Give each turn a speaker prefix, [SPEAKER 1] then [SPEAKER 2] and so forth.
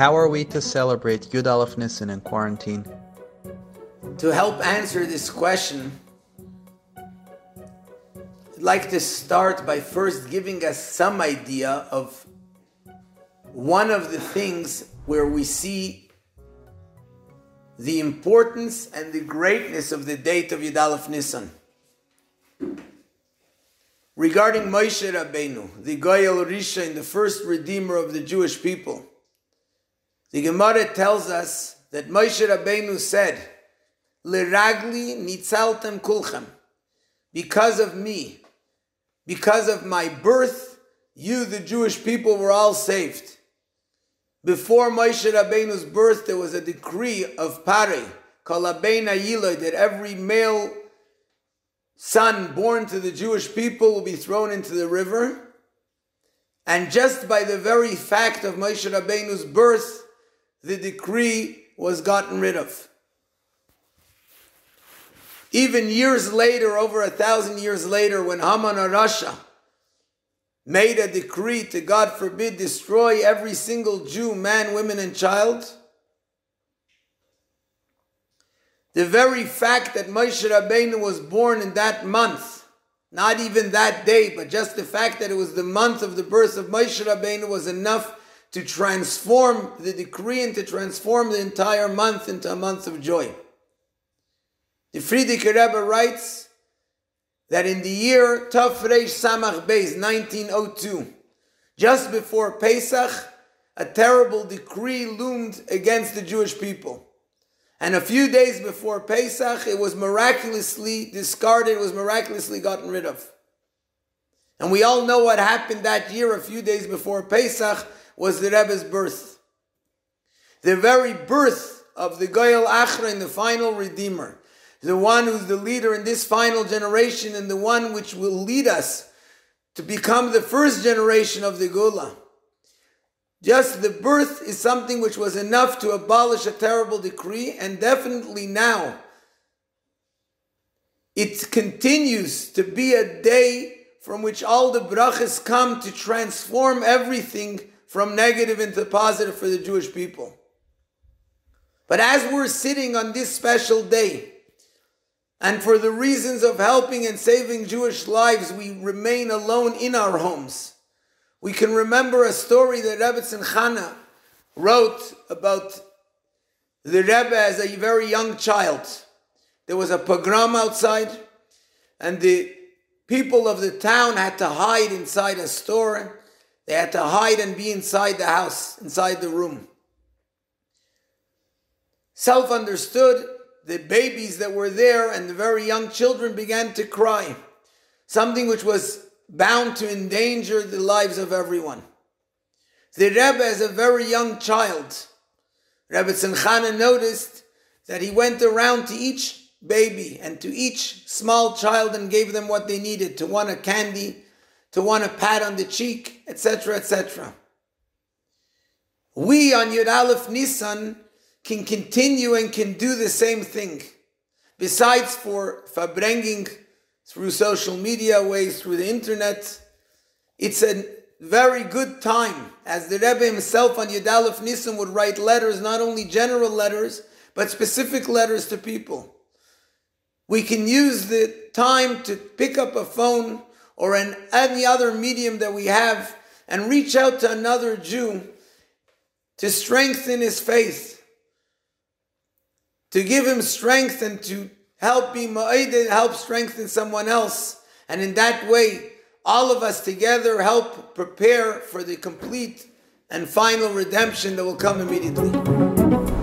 [SPEAKER 1] How are we to celebrate Yud Aleph Nisan in quarantine?
[SPEAKER 2] To help answer this question, I'd like to start by first giving us some idea of one of the things where we see the importance and the greatness of the date of Yud Aleph. Regarding Moshe Rabbeinu, the Goyal Risha and the first redeemer of the Jewish people, the Gemara tells us that Moshe Rabbeinu said, "Liragli nitzaltem kulchem," because of me, because of my birth, you, the Jewish people, were all saved. Before Moshe Rabbeinu's birth, there was a decree of Pare, Kalabeina Yiloy, that every male son born to the Jewish people will be thrown into the river. And just by the very fact of Moshe Rabbeinu's birth, the decree was gotten rid of. Even years later, over a thousand years later, when Haman Rasha made a decree to, God forbid, destroy every single Jew, man, woman, and child, the very fact that Moshe Rabbeinu was born in that month, not even that day, but just the fact that it was the month of the birth of Moshe Rabbeinu was enough to transform the decree and to transform the entire month into a month of joy. The Frierdiker Rebbe writes that in the year Taf Reish Samach Beis 1902, just before Pesach, a terrible decree loomed against the Jewish people. And a few days before Pesach, it was miraculously discarded, it was miraculously gotten rid of. And we all know what happened that year, a few days before Pesach, was the Rebbe's birth. The very birth of the Goyal and the final Redeemer, the one who's the leader in this final generation and the one which will lead us to become the first generation of the Geulah. Just the birth is something which was enough to abolish a terrible decree, and definitely now it continues to be a day from which all the brachas come to transform everything from negative into positive for the Jewish people. But as we're sitting on this special day, and for the reasons of helping and saving Jewish lives, we remain alone in our homes. We can remember a story that Rebbetzin Chana wrote about the Rebbe as a very young child. There was a pogrom outside, and the people of the town had to hide inside a store. They had to hide and be inside the house, inside the room. Self understood, the babies that were there and the very young children began to cry, something which was bound to endanger the lives of everyone. The Rebbe, as a very young child, Rebbetzin Chana noticed that he went around to each baby and to each small child and gave them what they needed to one a candy, to want a pat on the cheek, etc., etc. We on Yud Aleph Nissan can continue and can do the same thing. Besides for farbrenging through social media ways, through the internet, it's a very good time. As the Rebbe himself on Yud Aleph Nissan would write letters, not only general letters, but specific letters to people. We can use the time to pick up a phone or in any other medium that we have and reach out to another Jew to strengthen his faith to give him strength and to help be help strengthen someone else. And in that way, all of us together help prepare for the complete and final redemption that will come immediately.